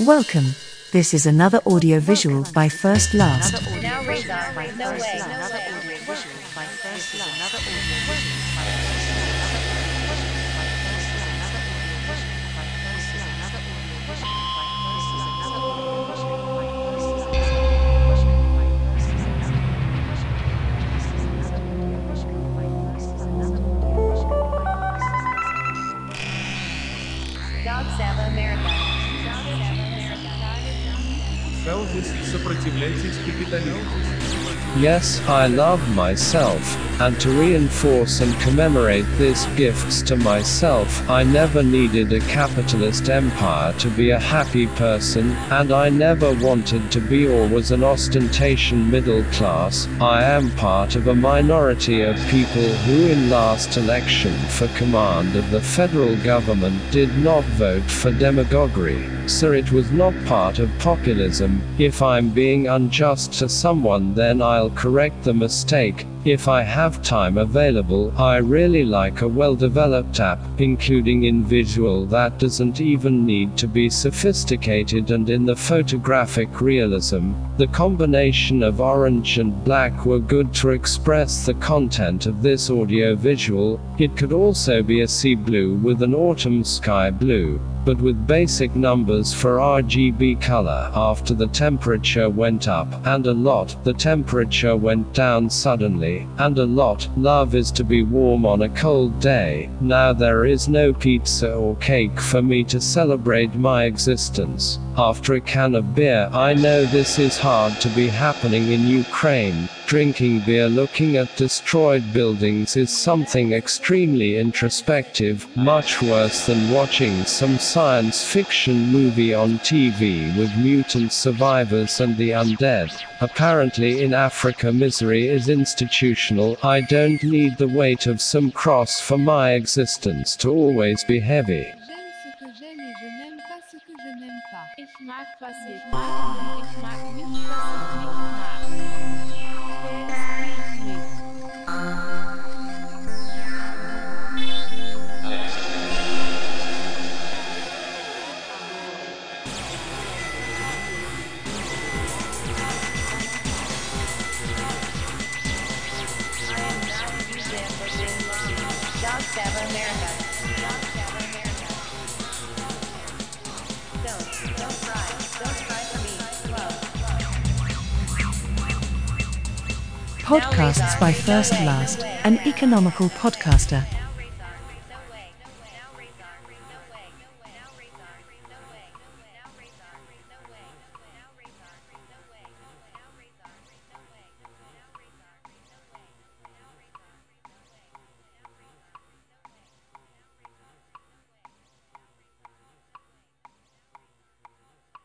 Welcome. This is another audio visual by First Last. Razor, no way. Dog Yes, I love myself, and to reinforce and commemorate this gifts to myself, I never needed a capitalist empire to be a happy person, and I never wanted to be or was an ostentation middle class. I am part of a minority of people who in last election for command of the federal government did not vote for demagoguery. So it was not part of populism. If I'm being unjust to someone, then I'll correct the mistake. If I have time available, I really like a well developed app, including in visual that doesn't even need to be sophisticated and in the photographic realism. The combination of orange and black were good to express the content of this audio visual. It could also be a sea blue with an autumn sky blue but with basic numbers for RGB color after the temperature went up, and a lot, the temperature went down suddenly, and a lot, love is to be warm on a cold day. Now there is no pizza or cake for me to celebrate my existence. After a can of beer, I know this is hard to be happening in Ukraine. Drinking beer looking at destroyed buildings is something extremely introspective, much worse than watching some science fiction movie on TV with mutant survivors and the undead. Apparently, in Africa, misery is institutional. I don't need the weight of some cross for my existence to always be heavy. Don't, don't cry. Don't cry Podcasts by First Last, an economical podcaster.